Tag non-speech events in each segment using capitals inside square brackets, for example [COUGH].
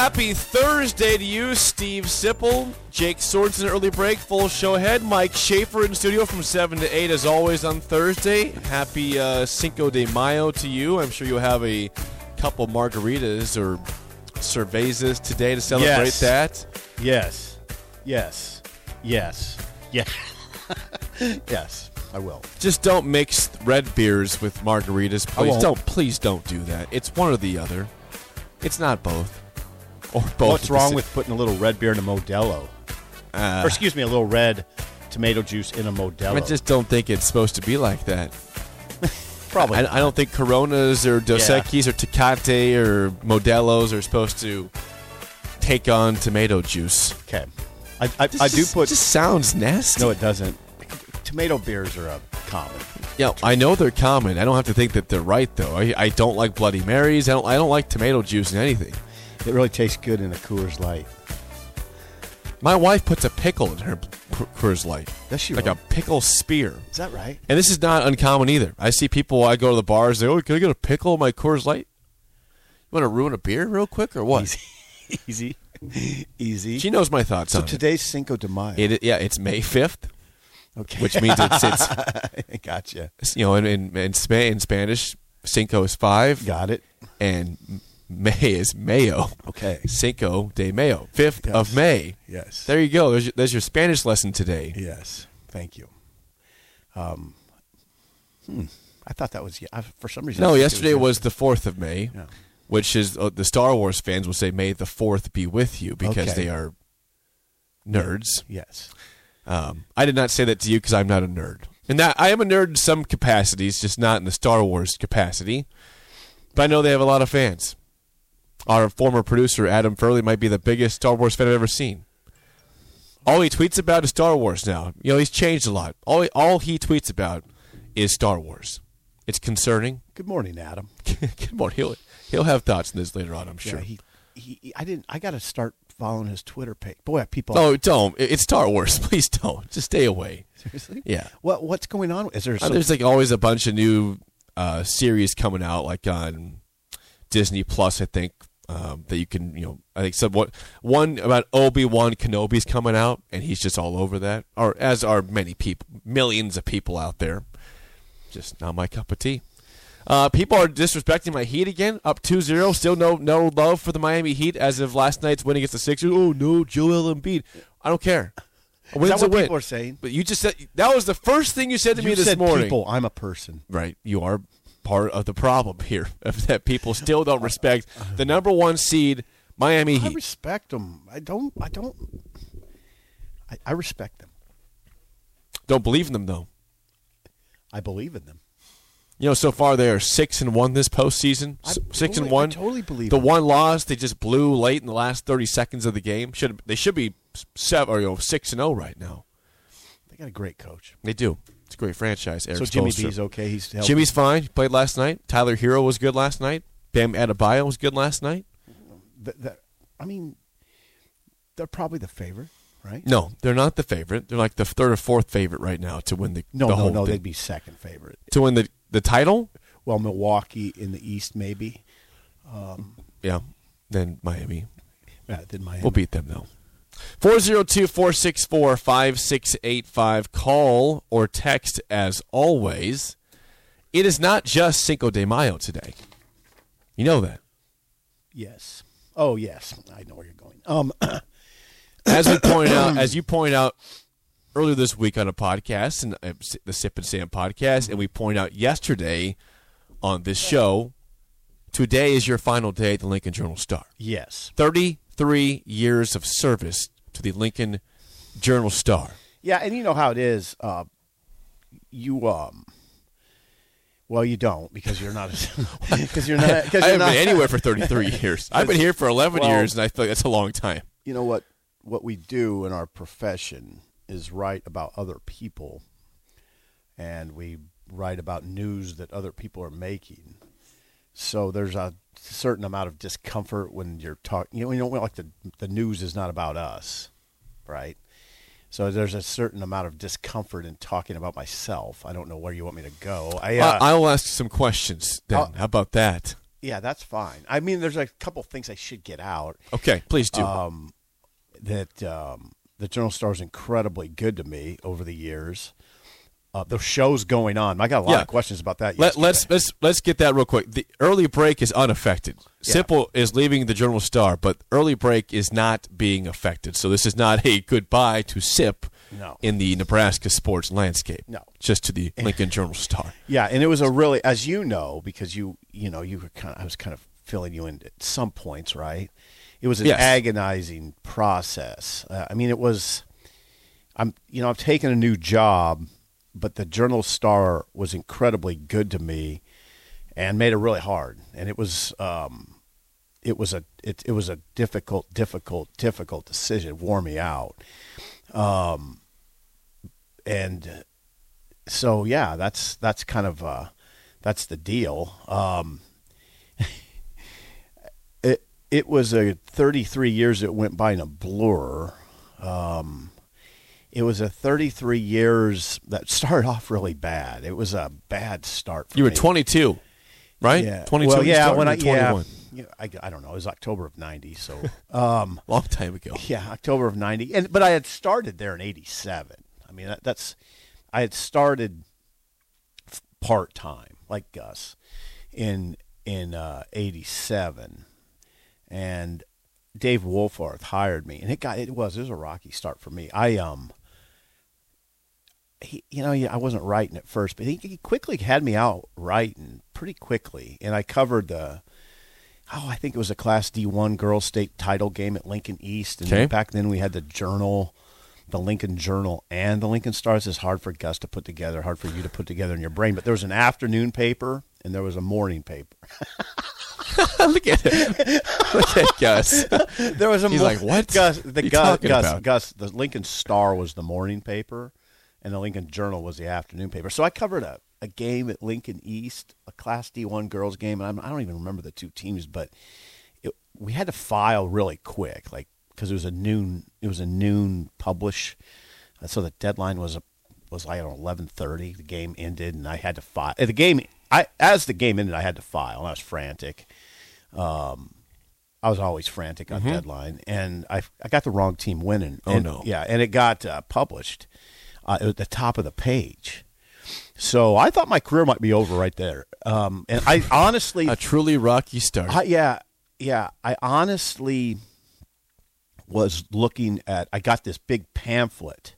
Happy Thursday to you, Steve Sipple, Jake Sorensen, early break, full show ahead. Mike Schaefer in studio from 7 to 8 as always on Thursday. Happy uh, Cinco de Mayo to you. I'm sure you'll have a couple margaritas or cervezas today to celebrate Yes. that. Yes. Yes. Yes. Yeah. [LAUGHS] yes, I will. Just don't mix red beers with margaritas. Please don't. Please don't do that. It's one or the other. It's not both. Or both. What's wrong with putting a little red beer in a Modelo? Uh, or excuse me, a little red tomato juice in a Modelo. I just don't think it's supposed to be like that. [LAUGHS] probably. I, I don't think Coronas or Dos Yeah. Equis or Tecate or Modelo's are supposed to take on tomato juice. okay. I, I, I do just- put. Just sounds nasty. no, it doesn't. Tomato beers are a common. Yeah, I know they're common. I don't have to think that they're right though. I, I don't like Bloody Marys. I don't. I don't like tomato juice in anything. It really tastes good in a Coors Light. My wife puts a pickle in her Coors Light. Does she Like really? a pickle spear. Is that right? And this is not uncommon either. I see people. I go to the bars. They, oh, can I get a pickle in my Coors Light? You want to ruin a beer real quick or what? Easy. [LAUGHS] Easy. She knows my thoughts so today's Cinco de Mayo. it. it. Yeah, it's May fifth, okay. which means it's, it's [LAUGHS] gotcha. you know in in, in, Spa- in Spanish, Cinco is five, Got it. and May is Mayo. Okay. Cinco de Mayo, fifth Yes. of May. Yes. There you go. There's your, there's your Spanish lesson today. Yes, thank you. Um, hmm. I thought that was I, for some reason. No, think it yesterday was the fourth of May, Yeah. which is uh, the Star Wars fans will say, "May the fourth be with you," because Okay. they are nerds. Yes. Um, I did not say that to you because I'm not a nerd. And that I am a nerd in some capacities, just not in the Star Wars capacity. But I know they have a lot of fans. Our former producer Adam Furley might be the biggest Star Wars fan I've ever seen. All he tweets about is Star Wars now. You know, he's changed a lot. All he, all he tweets about is Star Wars. It's concerning. Good morning, Adam. [LAUGHS] Good morning. he'll he'll have thoughts on this later on. I'm sure. Yeah, he, he, I didn't. I got to start following his Twitter page. Boy, people. oh, don't! It's Star Wars. [LAUGHS] Please don't. Just stay away. seriously? Yeah. What What's going on? Is there? Uh, Some, there's like always a bunch of new uh, series coming out, like on Disney Plus. I think um, that you can, you know, I think some what one about Obi Wan Kenobi's coming out, and he's just all over that, or as are many people, millions of people out there. Just not my cup of tea. Uh, people are disrespecting my Heat again, up 2-0. Still no no love for the Miami Heat as of last night's win against the Sixers. Oh no, Joel Embiid. I don't care. A is that what win. people are saying? But you just said that was the first thing you said to you me this said morning. people. I'm a person. Right. You are part of the problem [LAUGHS] here that people still don't respect the number one seed Miami Heat. I respect them. I don't. I don't. I, I respect them. Don't believe in them though. I believe in them. You know, so far they are six and one this postseason. I six and totally- I one. totally believe the one loss they just blew late in the last thirty seconds of the game. Should they should be seven or you know six and zero right now. They got a great coach. They do. It's a great franchise. Eric so Jimmy Spoelstra. B's okay. He's healthy. Jimmy's fine. He played last night. Tyler Herro was good last night. Bam Adebayo was good last night. Th- th- I mean, they're probably the favorite, right? No, they're not the favorite. They're like the third or fourth favorite right now to win the No, the no, no. thing. They'd be second favorite. to win the the title. Well, Milwaukee in the East, maybe. Yeah, then Miami. Yeah, then Miami. We'll beat them though. 402-464-5685. Call or text as always. It is not just Cinco de Mayo today. You know that. Yes. Oh, yes. I know where you're going. Um, [COUGHS] As we point out, [COUGHS] as you point out earlier this week on a podcast, and uh, the Sip and Sam podcast, and we point out yesterday on this show, today is your final day at the Lincoln Journal Star. yes. 33 33 years of service to the Lincoln Journal Star. Yeah, and you know how it is. Uh, you um, well, you don't because you're not because [LAUGHS] you're not because [LAUGHS] I you're haven't not been anywhere [LAUGHS] for 33 years. I've been here for 11 Well- years, and I feel like that's a long time. You know what? What we do in our profession is write about other people, and we write about news that other people are making. So there's a certain amount of discomfort when you're talking. You know, you know, like the the news is not about us, right? So there's a certain amount of discomfort in talking about myself. I don't know where you want me to go. I, uh, I, will ask some questions then. I'll- How about that? yeah, that's fine. I mean, there's a couple things I should get out. Okay, please do. Um, that um, the Journal Star is incredibly good to me over the years. Uh, the show's going on. I got a lot Yeah. of questions about that. Let, yesterday. let's let's let's get that real quick. The early break is unaffected. Yeah. Sipple is leaving the Journal Star, but early break is not being affected. So this is not a goodbye to SIP No. in the Nebraska sports landscape. No. just to the Lincoln Journal Star. [LAUGHS] Yeah, and it was a really, as you know, because you you know you were kind of, I was kind of filling you in at some points, right? It was an Yes. agonizing process. Uh, I mean, it was. I'm you know I've taken a new job, but the Journal Star was incredibly good to me, and made it really hard. And it was um, it was a it it was a difficult, difficult, difficult decision. It wore me out. Um, and so yeah, that's that's kind of uh, that's the deal. Um, [LAUGHS] it it was a 33 years it went by in a blur. Um, it was a 33 years that started off really bad. It was a bad start. For You were me. 22, right? Yeah. 22. Well, yeah. When I yeah, 21? yeah, I, I don't know. It was October of '90, so [LAUGHS] um, long time ago. yeah, October of '90. And but I had started there in '87. I mean, that, that's I had started part time like Gus in in uh, '87, and Dave Wolfarth hired me, and it got it was it was a rocky start for me. I um. He, you know, I wasn't writing at first, but he, he quickly had me out writing pretty quickly, and I covered the oh, I think it was a Class D1 girls state title game at Lincoln East. And Okay. back then we had the Journal, the Lincoln Journal, and the Lincoln Stars. It's hard for Gus to put together, hard for you to put together in your brain. But there was an afternoon paper and there was a morning paper. [LAUGHS] Look at it. Look at Gus. [LAUGHS] There was a He's mor- like, "What? Gus, the Gus, Gus, about?" Gus, the Lincoln Star was the morning paper, and the Lincoln Journal was the afternoon paper. So I covered a, a game at Lincoln East, a Class D1 girls game, and I'm, I don't even remember the two teams, but it, we had to file really quick, like because it was a noon. It was a noon publish, so the deadline was a was like at eleven thirty. The game ended, and I had to file. The game, I as the game ended, I had to file, and I was frantic. Um, I was always frantic on deadline, and I I got the wrong team winning. Mm-hmm. Oh, And- no. Yeah, and it got uh, published uh, at the top of the page. So I thought my career might be over right there. Um, and I honestly, A truly rocky start. I, yeah, yeah. I honestly was looking at. I got this big pamphlet,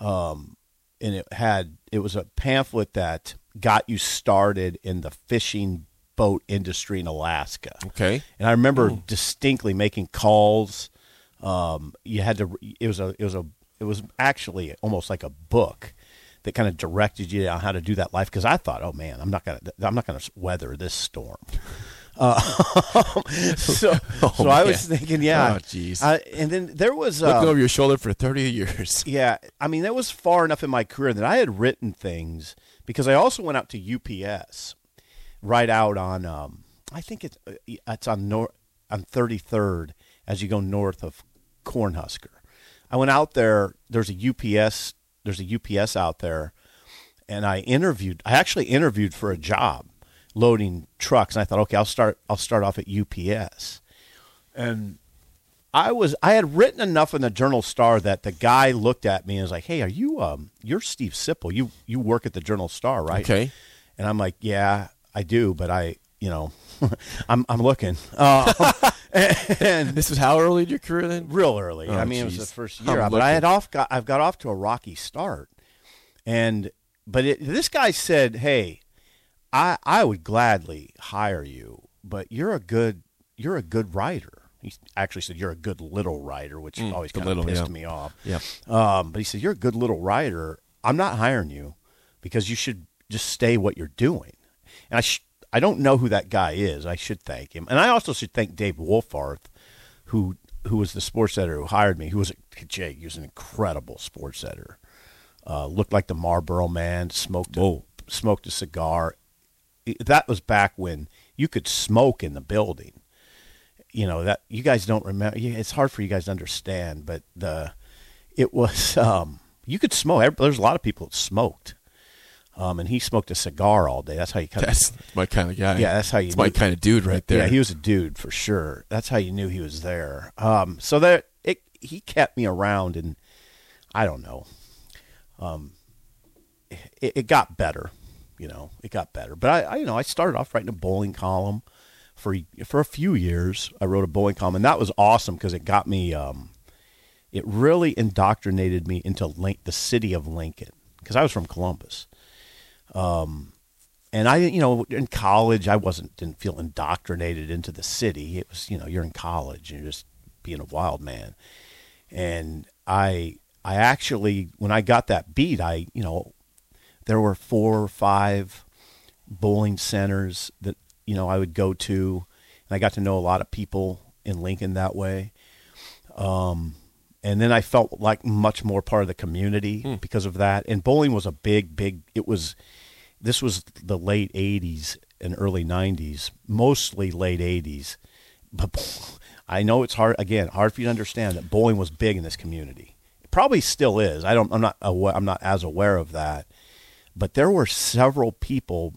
um, and it had. It was a pamphlet that got you started in the fishing boat industry in Alaska. okay. And I remember distinctly making calls. Um, you had to. It was a. It was a. It was actually almost like a book that kind of directed you on how to do that life. Because I thought, oh man, I'm not gonna. I'm not gonna weather this storm. Uh, [LAUGHS] so, [LAUGHS] so I was thinking, yeah. Oh, jeez. And then there was. Looking Uh, over your shoulder for 30 years. [LAUGHS] yeah, I mean, that was far enough in my career that I had written things because I also went out to UPS, right out on, um, I think it's uh, it's on nor- on 33rd as you go north of Cornhusker. I went out there. There's a UPS. There's a UPS out there, and I interviewed. I actually interviewed for a job loading trucks, and I thought, okay, I'll start. I'll start off at UPS, and I was I had written enough in the Journal Star that the guy looked at me and was like, "Hey, are you um you're Steve Sipple? You you work at the Journal Star, right?" Okay. And I'm like, "Yeah, I do, but I, you know, [LAUGHS] I'm I'm looking." [LAUGHS] Uh, and This was how early in your career then? real early. Oh, I mean, it was the first I'm year, but I had off. Got, I've got off to a rocky start, and but it, this guy said, "Hey, I I would gladly hire you, but you're a good you're a good writer. he actually said you're a good little writer, which always Mm, the kind of pissed yeah. me off. Yeah. Um, but he said you're a good little writer. I'm not hiring you because you should just stay what you're doing. And I sh- I don't know who that guy is. I should thank him, and I also should thank Dave Wolfarth, who who was the sports editor who hired me. Who was a? He was an incredible sports editor. Uh, looked like the Marlboro Man. Smoked a, smoked a cigar. That was back when you could smoke in the building. You know that you guys don't remember. It's hard for you guys to understand, but the it was [LAUGHS] um, you could smoke. There's a lot of people that smoked, um, and he smoked a cigar all day. That's how you kind That's my kind of guy. Yeah, that's how you That's my kind of dude right there. yeah, he was a dude for sure. That's how you knew he was there. Um, so that it he kept me around, and I don't know. Um, it, it got better, you know. It got better, but I, I, you know, I started off writing a bowling column for for a few years. I wrote a bowling column, and that was awesome because it got me. Um, it really indoctrinated me into Link, the city of Lincoln because I was from Columbus and I, you know, in college, I wasn't didn't feel indoctrinated into the city. It was, you know, you're in college and you're just being a wild man. And I, I actually, when I got that beat, I, you know, there were four or five bowling centers that you know I would go to, and I got to know a lot of people in Lincoln that way. Um, and then I felt like much more part of the community hmm. because of that. And bowling was a big, big. It was this was the late 80s and early 90s, mostly late 80s. But [LAUGHS] I know it's hard again, hard for you to understand that bowling was big in this community. It probably still is. I don't I'm not aware, I'm not as aware of that. But there were several people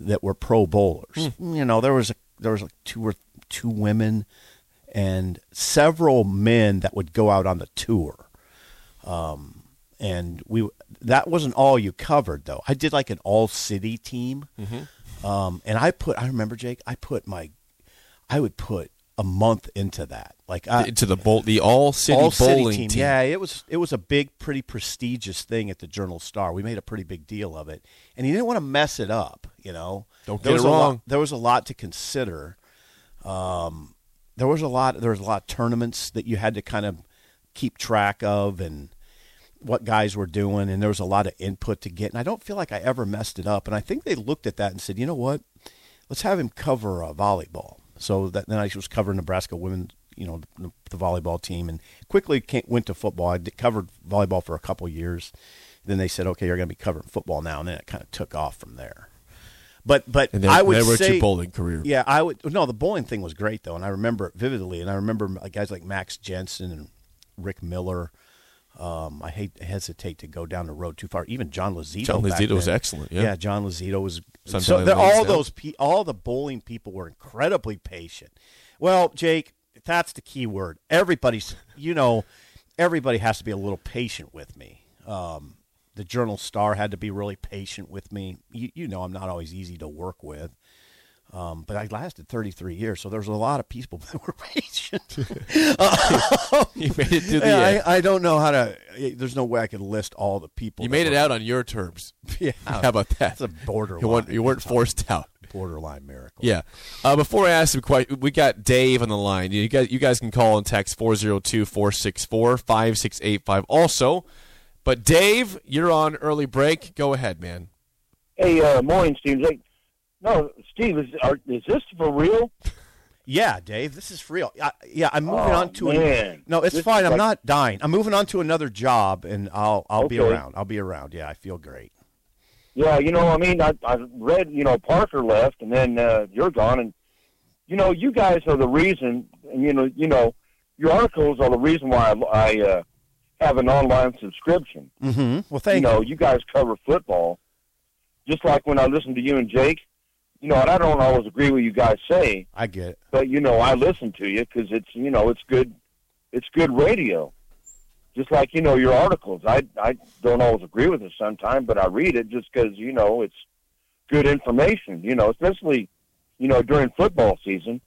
that were pro bowlers. Hmm. You know, there was a, there was like two or two women and several men that would go out on the tour and we that wasn't all you covered though. I did like an all city team, um, and I put I remember Jake. I put my I would put a month into that. Like I, to the bowl, the all city all city team. team. Yeah, it was it was a big, pretty prestigious thing at the Journal Star. We made a pretty big deal of it, and he didn't want to mess it up. You know, Don't There get was it a lot- wrong. there was a lot to consider. Um, there was a lot. There was a lot of tournaments that you had to kind of keep track of, and what guys were doing, and there was a lot of input to get. And I don't feel like I ever messed it up. And I think they looked at that and said, you know what, let's have him cover uh, volleyball. So that then I was covering Nebraska women, you know, the, the volleyball team, and quickly came, went to football. I covered volleyball for a couple years. Then they said, okay, you're going to be covering football now, and then it kind of took off from there. But but then, I would say your bowling career? yeah, I would. No, the bowling thing was great though, and I remember it vividly. And I remember guys like Max Jensen and Rick Miller. Um, I hate hesitate to go down the road too far. Even John Lazito. John Lazito was excellent, yeah. John Lazito was. Sun so all those pe- all the bowling people were incredibly patient. Well, Jake, that's the key word. Everybody's, you know, everybody has to be a little patient with me. Um, the Journal Star had to be really patient with me. You, you know, I'm not always easy to work with. Um, but I lasted 33 years, so there's a lot of people [LAUGHS] that were patient. [LAUGHS] You made it to the Yeah, end. I, I don't know how to. There's no way I could list all the people. you made it were- out on your terms. [LAUGHS] Yeah, How about that? That's a borderline. You weren't, you weren't forced out. borderline miracle. Yeah. Uh, before I ask some questions, we got Dave on the line. You guys, you guys can call and text 402-464-5685 also. But Dave, you're on early break. Go ahead, man. Hey, uh, morning, Steve. Like, no, Steve, is are, is this for real? Yeah, Dave, this is for real. I, yeah, I'm moving Oh, on to an, man. No, it's This fine. I'm like- not dying. I'm moving on to another job, and I'll I'll be around. I'll be around. Yeah, I feel great. Yeah, you know, I mean, I I read, you know, Parker left, and then uh, you're gone, and you know, you guys are the reason. And you know, you know, your articles are the reason why I, I uh, have an online subscription. Mm-hmm. Well, you thank know, you guys cover football, just like when I listen to you and Jake. You know, and I don't always agree with you guys say, I get it. but you know, I listen to you because it's you know, it's good, it's good radio. Just like you know your articles, I I don't always agree with it sometimes, but I read it just because you know it's good information. You know, especially you know during football season.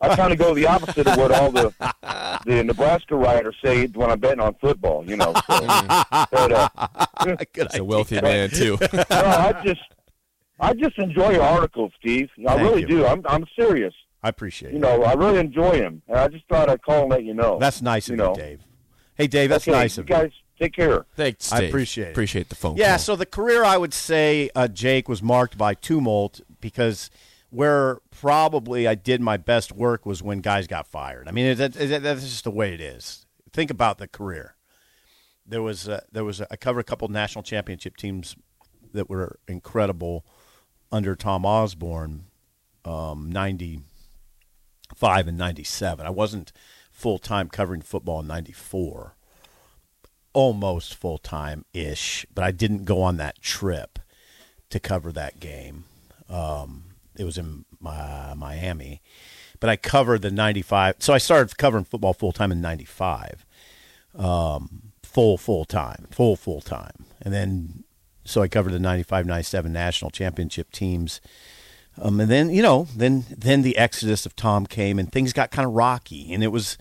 I kind of go the opposite of what all the [LAUGHS] the Nebraska writers say when I'm betting on football. You know, so, [LAUGHS] but uh, Good He's a wealthy man, too. [LAUGHS] no, I just I just enjoy your articles, Steve. I Thank really you. do. I'm I'm serious. I appreciate you it. know, I really enjoy him. And I just thought I'd call and let you know. That's nice you of know. you, Dave. Hey, Dave, that's Okay, nice of you. guys. Take care. Thanks, I appreciate it. Appreciate the phone Yeah, call. so the career I would say, uh, Jake, was marked by tumult because where probably I did my best work was when guys got fired. I mean, that's just the way it is. Think about the career. There was uh, there was I covered a couple national championship teams that were incredible under Tom Osborne, um, ninety five and ninety seven. I wasn't full time covering football in ninety four almost full time ish, but I didn't go on that trip to cover that game. Um, it was in uh, Miami, but I covered the '95. So I started covering football full time in '95, um, full full time, full full time, and then so I covered the '95, '97 national championship teams. Um, and then you know, then then the exodus of Tom came, and things got kind of rocky, and it was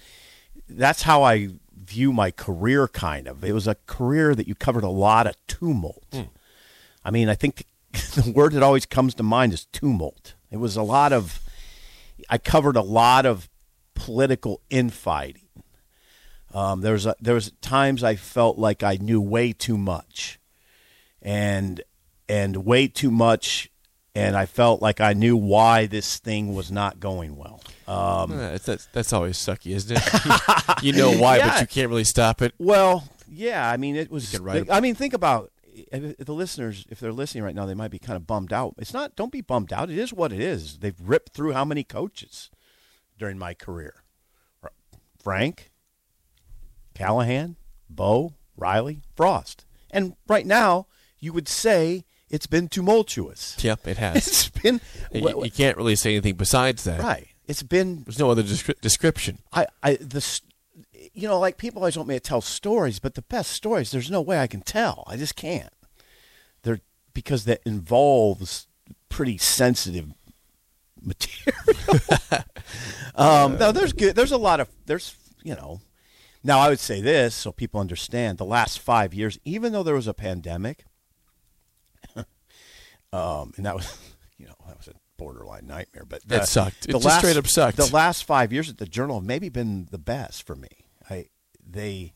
that's how I view my career kind of. It was a career that you covered a lot of tumult. I mean, I think [LAUGHS] the, word that always comes to mind is tumult. It was a lot of I covered a lot of political infighting. Um, there was a, there was times I felt like I knew way too much, and and way too much, and I felt like I knew why this thing was not going well. Um, Yeah, that's, that's always sucky, isn't it? [LAUGHS] you know why, Yeah. but you can't really stop it. Well, yeah, I mean, it was. You can write I mean, think about the listeners. If they're listening right now, they might be kind of bummed out. It's not. Don't be bummed out. It is what it is. They've ripped through how many coaches during my career? Frank, Callahan, Bo, Riley, Frost, and right now you would say it's been tumultuous. Yep, it has. [LAUGHS] It's been you, you can't really say anything besides that. right. It's been There's no other descri- description. I, I the you know like people always want me to tell stories but the best stories there's no way i can tell i just can't because that involves pretty sensitive material [LAUGHS] um no there's good there's a lot of there's you know now i would say this so people understand the last five years even though there was a pandemic [LAUGHS] um and that was [LAUGHS] you know that was a borderline nightmare but That sucked. It the just straight up sucked. the last five years at the journal have maybe been the best for me i they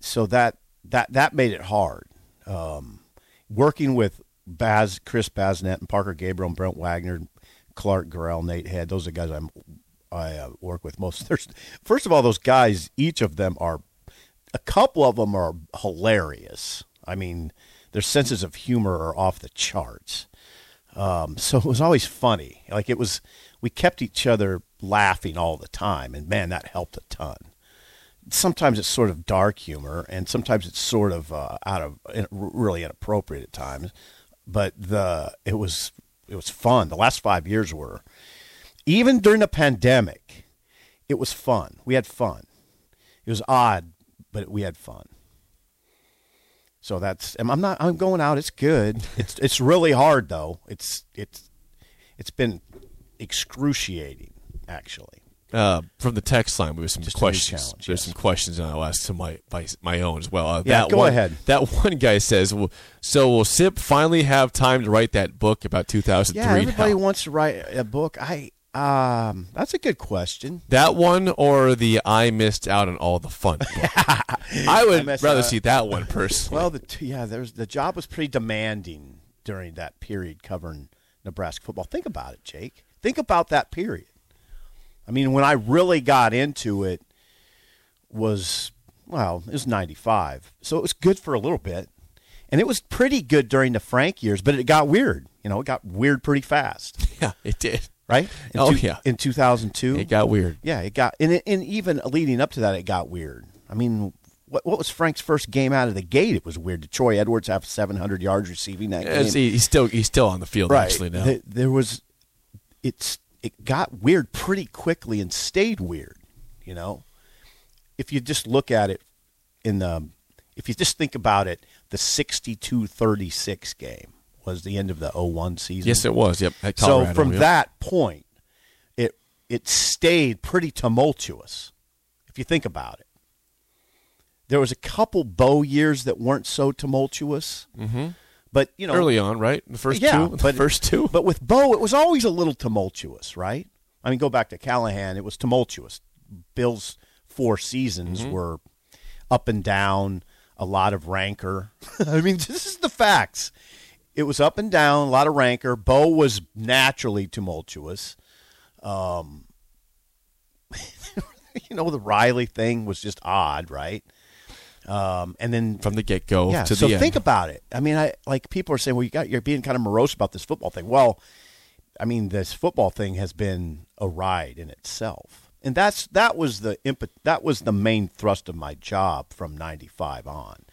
so that that that made it hard um, working with Baz, Chris Basnett, and Parker Gabriel, and Brent Wagner, Clark Grell, Nate Head. Those are the guys I'm, I uh, work with most. [LAUGHS] There's, first of all, those guys, each of them are, a couple of them are hilarious. I mean, their senses of humor are off the charts. Um, so it was always funny. Like it was, we kept each other laughing all the time, and man, that helped a ton sometimes it's sort of dark humor, and sometimes it's sort of uh, out of really inappropriate at times. But the it was it was fun. The last five years were even during the pandemic. It was fun. We had fun. It was odd, but we had fun. So that's I'm not I'm going out. It's good. [LAUGHS] It's it's really hard though. It's it's it's been excruciating actually. Uh, from the text line, we have some Just questions. There's yes. some questions, and I'll ask some my my, my own as well. Uh, Yeah, that go one, ahead. That [LAUGHS] one guy says, well, "So will Sip finally have time to write that book about 2003?" Yeah, everybody now?" wants to write a book. I um, that's a good question. That one or the I missed out on all the fun. [LAUGHS] I would missed rather out- see that one personally. Well, the t- yeah, there's the job was pretty demanding during that period covering Nebraska football. Think about it, Jake. Think about that period. I mean, when I really got into it was well, it was 95. So it was good for a little bit. And it was pretty good during the Frank years, but it got weird. You know, it got weird pretty fast, [LAUGHS] yeah, it did. right? In Oh, yeah. In 2002. It got weird. Yeah, it got and, it, and even leading up to that, it got weird. I mean, what what was Frank's first game out of the gate? It was weird. Did Troy Edwards have 700 yards receiving that As game? he- he's still he's still on the field right. actually now. Th- there was, it's it got weird pretty quickly and stayed weird. You know, if you just look at it in the, if you just think about it, the 62-36 game was the end of the 01 season. yes, it was. Yep. So from yep. that point, it it stayed pretty tumultuous. If you think about it, there was a couple bow years that weren't so tumultuous, mm-hmm. But you know, early on, right? The first yeah, two, the but first two. But with Bo, it was always a little tumultuous, right? I mean, go back to Callahan. It was tumultuous. Bill's four seasons Mm-hmm. were up and down, a lot of rancor. [LAUGHS] I mean, this is the facts. It was up and down, a lot of rancor. Bo was naturally tumultuous. Um, [LAUGHS] you know, the Riley thing was just odd, right? Um, and then From the get go yeah. to so the think end. about it. I mean, I like people are saying, "Well, you got you're being kind of morose about this football thing." Well, I mean, this football thing has been a ride in itself, and that's that was the imp- that was the main thrust of my job from '95 on.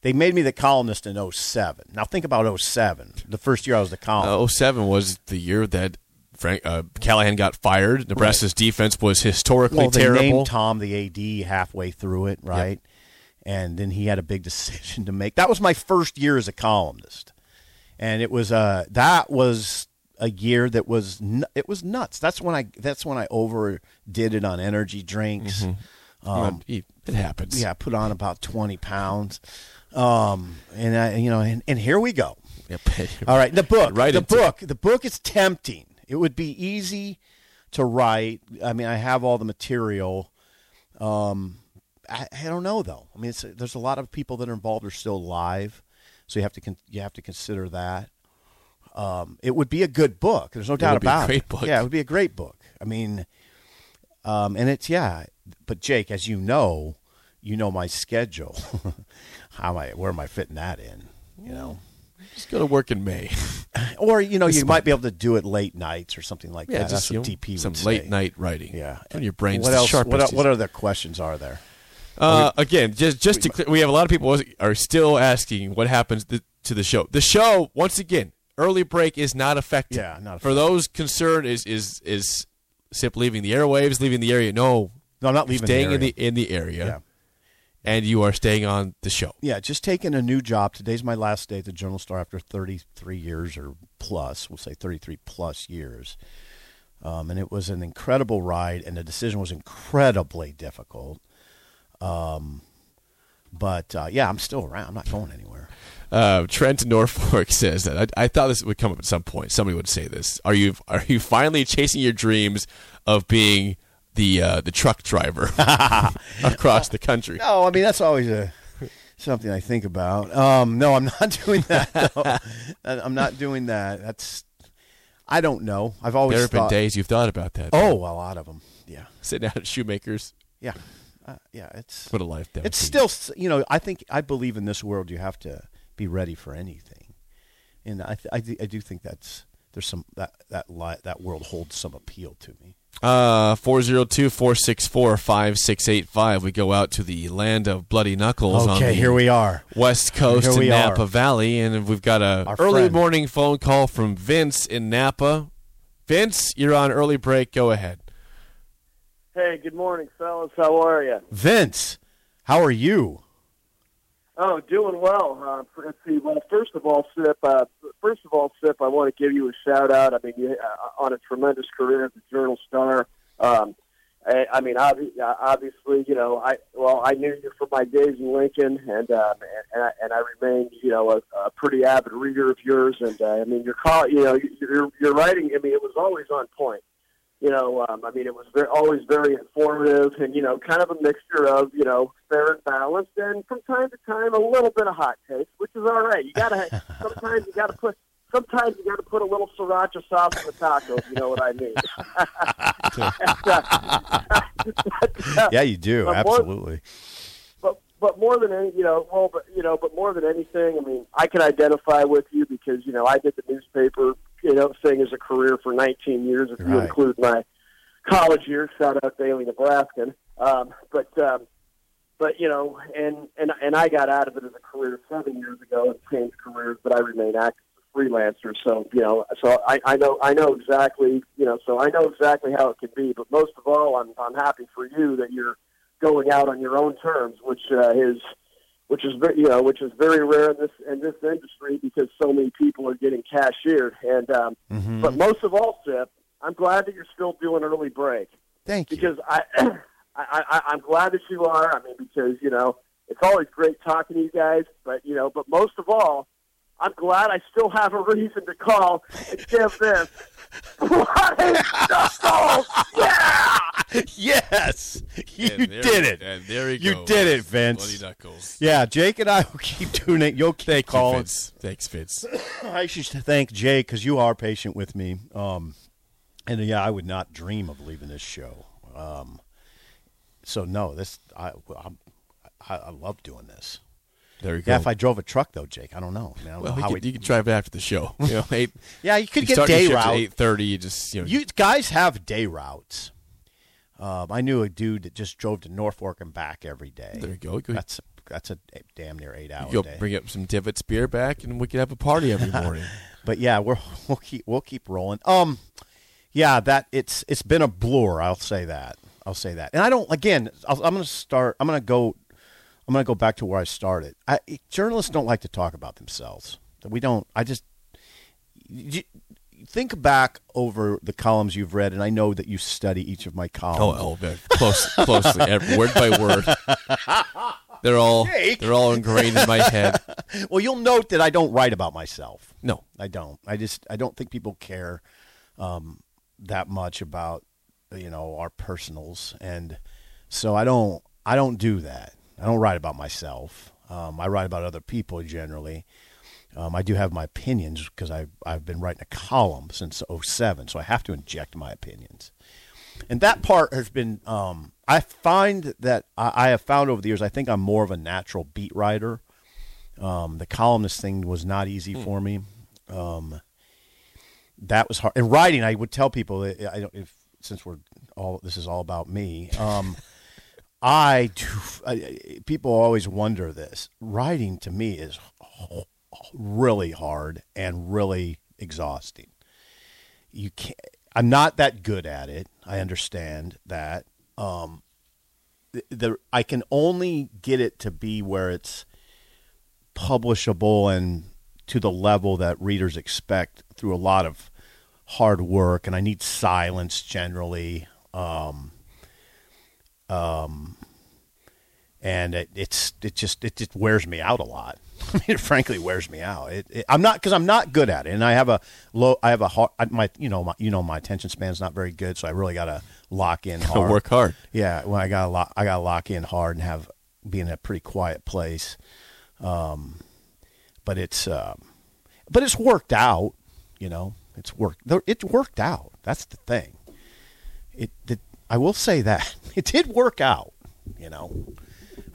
They made me the columnist in 07. Now think about 07, the first year I was the columnist. Uh, 07 was the year that Frank uh, Callahan got fired. Nebraska's defense was historically well, they terrible. named Tom the AD halfway through it, right? And then he had a big [LAUGHS] decision to make. That was my first year as a columnist, and it was uh that was a year that was it was nuts. That's when I that's when I overdid it on energy drinks. Um, it happens. Yeah, I put on about twenty pounds, um, and I you know and, and here we go. [LAUGHS] Yep. All right, the book. Right the into it. book. The book is tempting. It would be easy to write. I mean, I have all the material. Um, I, I don't know though. I mean, it's, there's a lot of people that are involved are still alive, so you have to con- you have to consider that. Um, it would be a good book. There's no doubt would be a about great it. book. Yeah, it would be a great book. I mean, um, and it's yeah. But Jake, as you know, you know my schedule. [LAUGHS] How am I? Where am I fitting that in? You know Just go to work in May. [LAUGHS] or you know you might be able to do it late nights or something like Yeah, that. That's just you what know, DP would some say. late night writing. Yeah, on your brains. What else? What, what other questions are there? Uh, again, just just to clear, we have a lot of people are still asking what happens th- to the show. The show, once again, early break is not affected. Yeah, not for those concerned. Is is is Sip leaving the airwaves, leaving the area? No, No, I'm not leaving. staying the in the in the area, Yeah. and you are staying on the show. Yeah, just taking a new job. Today's my last day at the Journal Star after 33 years or plus. We'll say 33 plus years. Um, and it was an incredible ride, and the decision was incredibly difficult. Um, but uh, yeah, I'm still around. I'm not going anywhere. Uh, Trent Norfolk [LAUGHS] says that I, I thought this would come up at some point. Somebody would say this. Are you are you finally chasing your dreams of being the uh, the truck driver [LAUGHS] across the country? No, I mean that's always a something I think about. Um, no, I'm not [LAUGHS] doing that. No. I'm not doing that. That's I don't know. I've always There have been days you've thought about that. Oh, a lot of them. Yeah, sitting out at Shoemakers, yeah, uh, yeah. It's what a life that it's still you know I think I believe in this world you have to be ready for anything, and I th- I, th- I do think that's there's some that that li- that world holds some appeal to me. Uh, 402-464-5685. We go out to the land of bloody knuckles on Okay, the here we are. west coast Here in Napa are. Valley, and we've got a Our early friend. morning phone call from Vince in Napa. Vince, you're on early break. Go ahead. Hey, good morning, fellas. How are you? Vince, how are you? Oh, doing well. Uh, let's see. Well, first of all, Sip. Uh, first of all, Sip, I want to give you a shout out. I mean, you, uh, on a tremendous career at the Journal Star. Um, I, I mean, obvi- uh, obviously, you know, I well, I knew you from my days in Lincoln, and um, and, I, and I remain, you know, a, a pretty avid reader of yours. And uh, I mean, your call, you know, your your writing. I mean, it was always on point. You know, um, I mean, it was very, always very informative and, you know, kind of a mixture of, you know, fair and balanced and from time to time a little bit of hot taste, which is all right. You got to, [LAUGHS] sometimes you got to put, sometimes you got to put a little sriracha sauce on the tacos, you know what I mean? Uh, [LAUGHS] Yeah, you do. But more- Absolutely. but but more than any, you know, well, but you know, but more than anything, I mean, I can identify with you because you know I did the newspaper, you know, thing as a career for 19 years, if you include my college years. Shout out Daily Nebraskan. Um, but um, but you know, and and and I got out of it as a career seven years ago and changed careers, but I remain active as a freelancer. So you know, so I, I know I know exactly, you know, so I know exactly how it can be. But most of all, I'm I'm happy for you that you're going out on your own terms, which uh, is which is very, you know which is very rare in this in this industry because so many people are getting cashiered. And um, Mm-hmm. but most of all, Sip, I'm glad that you're still doing early break Thank you. because [CLEARS THROAT] I, I, I I'm glad that you are. I mean, because you know it's always great talking to you guys, but you know, but most of all, I'm glad I still have a reason to call and give this bloody knuckles Yeah! Yes, you And there- did it. And there he You goes. did it, Vince. Bloody knuckles. Yeah, Jake and I will keep doing it. You'll keep Thank you, calling. Vince. Thanks, Vince. [COUGHS] I should thank Jake because you are patient with me. Um, and yeah, I would not dream of leaving this show. Um, so no, this I, I'm, I I love doing this. There you go. Yeah, if I drove a truck though, Jake, I don't know. I, mean, I don't well, know you how could, you could drive it after the show. You know, eight, [LAUGHS] yeah, you could you get day route. eight thirty. You just you know. You guys have day routes. Um, I knew a dude that just drove to Norfolk and back every day. there you go. Go, That's that's a damn near eight hour you go day. bring up some Divots beer back, and we can have a party every [LAUGHS] morning. but yeah, we're [LAUGHS] we'll keep we'll keep rolling. Um, yeah, that it's it's been a blur. I'll say that. I'll say that. And I don't. Again, I'll, I'm going to start. I'm going to go. I'm going to go back to where I started. I, journalists don't like to talk about themselves. We don't. I just you, think back over the columns you've read, and I know that you study each of my oh, columns. oh, man. close, closely, word by word. [LAUGHS] They're all Jake. they're all ingrained in my head. [LAUGHS] Well, you'll note that I don't write about myself. No, I don't. I just I don't think people care um, that much about you know our personals, and so I don't I don't do that. I don't write about myself. Um, I write about other people generally. Um, I do have my opinions because I've I've been writing a column since 07, so I have to inject my opinions. And that part has been. Um, I find that I, I have found over the years. I think I'm more of a natural beat writer. Um, the columnist thing was not easy for me. Um, that was hard. In writing, I would tell people that I don't. If since we're all this is all about me. Um, I do. People always wonder this. Writing to me is really hard and really exhausting. You can't. I'm not that good at it. I understand that. Um, the, the I can only get it to be where it's publishable and to the level that readers expect through a lot of hard work, and I need silence generally. Um, um, and it, it's it just it just wears me out a lot. [LAUGHS] I mean, it frankly wears me out. It, it, I'm not because I'm not good at it, and I have a low. I have a hard. My you know my you know my attention span's not very good, so I really got to lock in [LAUGHS] hard. work hard. Yeah, when I got to lock, I got to lock in hard and have be in a pretty quiet place. Um, but it's uh, but it's worked out. You know, it's worked. It worked out. That's the thing. It did. I will say that [LAUGHS] it did work out. You know,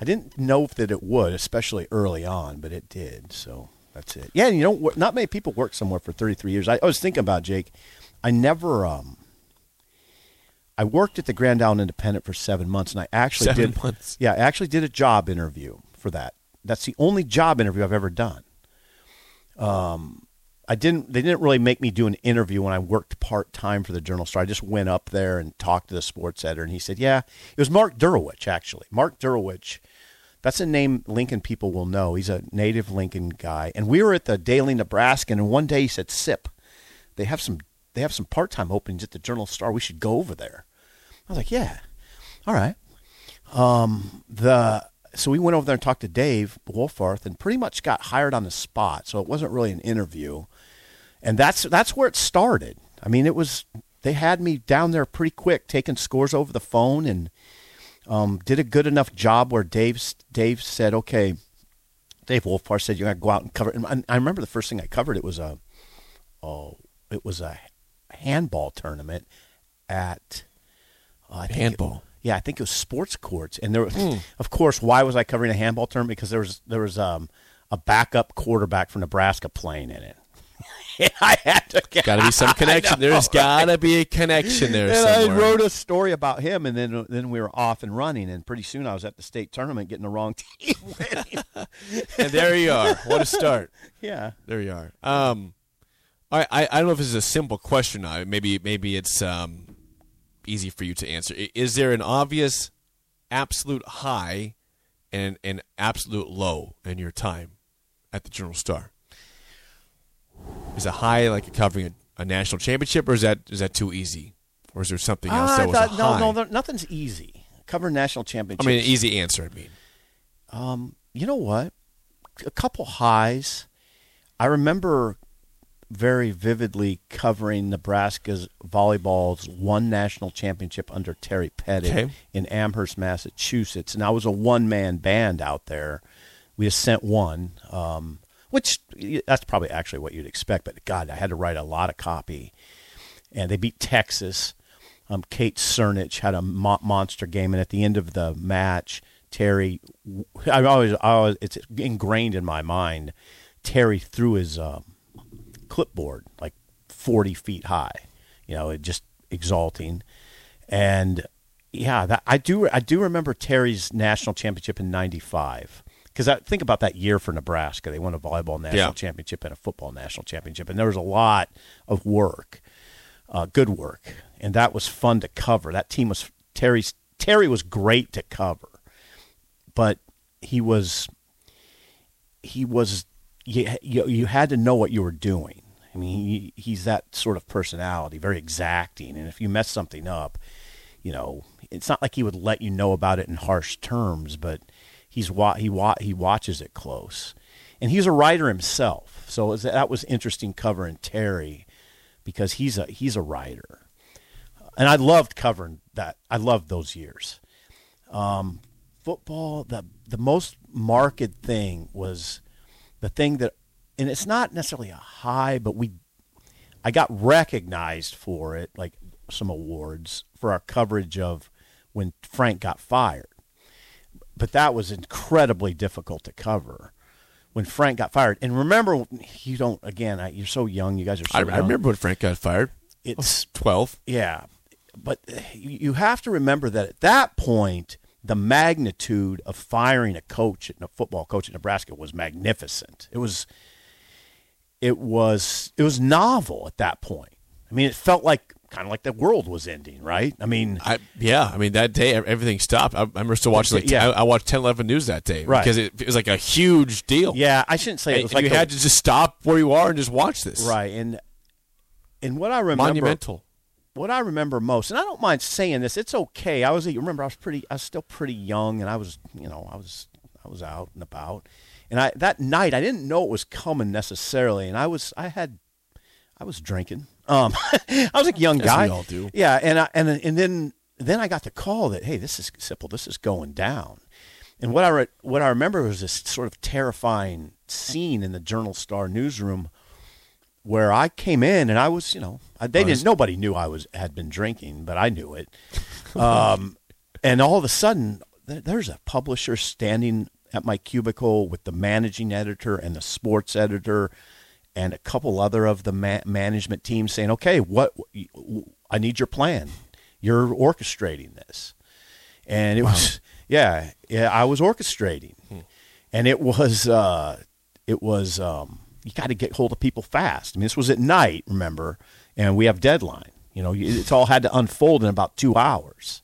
I didn't know that it would, especially early on, but it did. So that's it. Yeah, and you know, not many people work somewhere for 33 years. I, I was thinking about Jake. I never. Um, I worked at the Grand Island Independent for seven months, and I actually Seven did. [LAUGHS] months. Yeah, I actually did a job interview for that. That's the only job interview I've ever done. Um, I didn't. They didn't really make me do an interview when I worked part time for the Journal Star. I just went up there and talked to the sports editor, and he said, "Yeah, it was Mark Durowich actually. Mark Durowich. That's a name Lincoln people will know. He's a native Lincoln guy. And we were at the Daily Nebraskan, and one day he said, "Sip, they have some they have some part time openings at the Journal Star. We should go over there." I was like, "Yeah, all right." Um, the so we went over there and talked to Dave Wolfarth, and pretty much got hired on the spot. So it wasn't really an interview, and that's that's where it started. I mean, it was they had me down there pretty quick, taking scores over the phone, and um, did a good enough job where Dave Dave said, "Okay." Dave Wolfarth said, "You got to go out and cover." And I- remember the first thing I covered. It was a oh, it was a handball tournament at uh, I think it- Handball. yeah, I think it was sports courts, and there, was, [LAUGHS] of course, why was I covering a handball tournament? Because there was there was um, a backup quarterback from Nebraska playing in it. And [LAUGHS] I had to get, Got to be some [LAUGHS] connection. There's got to be a connection there and I wrote a story about him, and then then we were off and running, and pretty soon I was at the state tournament getting the wrong [LAUGHS] team winning. and there you are. What a start. yeah, There you are. Um, I, I I don't know if this is a simple question. Now. Maybe maybe it's um, easy for you to answer. Is there an obvious absolute high and an absolute low in your time at the Journal Star? Is a high like covering a, a national championship, or is that is that too easy, or is there something else Ah, that I was thought- no, high? no, there- nothing's easy. Covering national championship. I mean, an easy answer. I mean, Um, you know what? A couple highs. I remember very vividly covering Nebraska's volleyball's one national championship under Terry Pettit Okay. in Amherst, Massachusetts, and I was a one man band out there. We just sent one, um, which that's probably actually what you'd expect. But God, I had to write a lot of copy, and they beat Texas. Um, Kate Cernich had a mo- monster game, and at the end of the match, Terry, I always, I always, it's ingrained in my mind. Terry threw his um, clipboard like 40 feet high, you know, it just exalting. And yeah, that, I do, I do remember Terry's national championship in 95. Because I think about that year for Nebraska. They won a volleyball national Yeah. championship and a football national championship. And there was a lot of work, uh, good work. And that was fun to cover. That team was, Terry's, Terry was great to cover. But he was he was you, you, you had to know what you were doing. I mean, he, he's that sort of personality, very exacting, and if you mess something up, you know, it's not like he would let you know about it in harsh terms, but he's wa- he wa- he watches it close, and he's a writer himself. So that was interesting covering Terry because he's a he's a writer, and I loved covering that. I loved those years um, football the the most marked thing was the thing that and it's not necessarily a high but we I got recognized for it like some awards for our coverage of when Frank got fired but that was incredibly difficult to cover when Frank got fired and remember you don't again I, you're so young you guys are so I, young I remember when Frank got fired. it's 12. yeah, but you you have to remember that at that point, the magnitude of firing a coach, a football coach at Nebraska, was magnificent. It was, it was, it was novel at that point. I mean, it felt like kind of like the world was ending, right? I mean, I yeah, I mean that day everything stopped. I I remember still watching like Yeah. I, I watched 10 11 news that day Right. because it, it was like a huge deal. yeah, I shouldn't say it and, was like you the- had to just stop where you are and just watch this. right, and and what I remember, Monumental. what I remember most, and I don't mind saying this, it's okay. I was, remember, I was pretty, I was still pretty young, and I was, you know, I was, I was out and about, and I that night I didn't know it was coming necessarily, and I was, I had, I was drinking. Um, [LAUGHS] I was a young As guy. we all do. Yeah, and I, and and then then I got the call that hey, this is simple, this is going down. And what I re- what I remember was this sort of terrifying scene in the Journal Star newsroom where I came in and I was, you know, I- they didn't. Nobody knew I was had been drinking, but I knew it. Um, [LAUGHS] and all of a sudden, th- there's a publisher standing at my cubicle with the managing editor and the sports editor and a couple other of the ma- management team saying, "Okay, what I need your plan. You're orchestrating this." And it was, yeah, yeah, I was orchestrating, and it was, uh, it was, um, you got to get hold of people fast. I mean, this was at night, remember, and we have deadline. You know, it's all had to unfold in about two hours.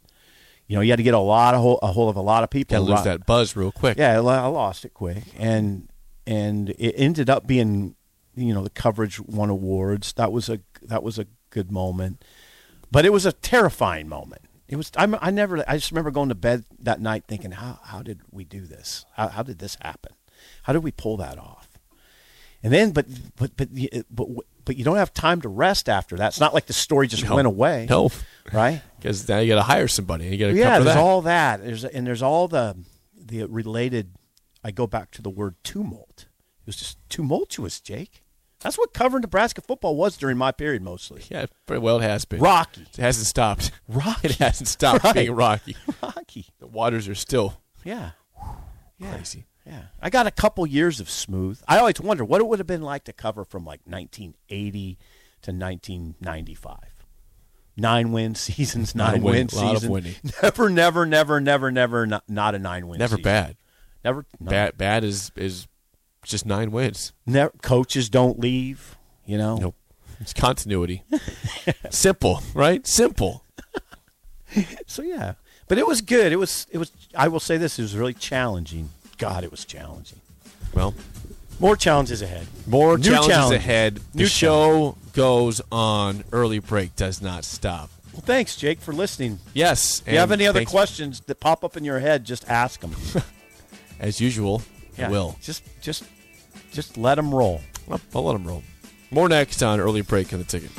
You know, you had to get a lot of hold, a hold of a lot of people. Got to lose that buzz real quick. Yeah, I I lost it quick, and and it ended up being, you know, the coverage won awards. That was a that was a good moment, but it was a terrifying moment. It was I, I never I just remember going to bed that night thinking how how did we do this? How how did this happen? How did we pull that off? And then, but but but you- but but you don't have time to rest after that. It's not like the story just No. went away. No. right? [LAUGHS] Because now you got to hire somebody you got to yeah, there's that. all that. There's and there's all the the related. I go back to the word tumult. It was just tumultuous, Jake. That's what covering Nebraska football was during my period, mostly. yeah, pretty well it has been. Rocky, It hasn't stopped. Rocky, [LAUGHS] It hasn't stopped Right. being rocky. Rocky. The waters are still Yeah, yeah, crazy. yeah. I got a couple years of smooth. I always wonder what it would have been like to cover from like 1980 to 1995. Nine win seasons, nine win- win lot of seasons. winning. [LAUGHS] Never, never, never, never, never, not, not a nine win. Never season. bad. Never no. Bad bad is is just nine wins. Never, coaches don't leave. You know. Nope. It's continuity. [LAUGHS] Simple, right? Simple. [LAUGHS] So yeah, but it was good. It was. It was. I will say this: it was really challenging. God, it was challenging. Well, More challenges ahead. more New challenges challenge. ahead. The New show goes on. Early break does not stop. Well, thanks, Jake, for listening. Yes. If you have any other questions that pop up in your head, just ask them. [LAUGHS] As usual, I will. Just, just, just let them roll. I'll, I'll let them roll. More next on early break in the ticket.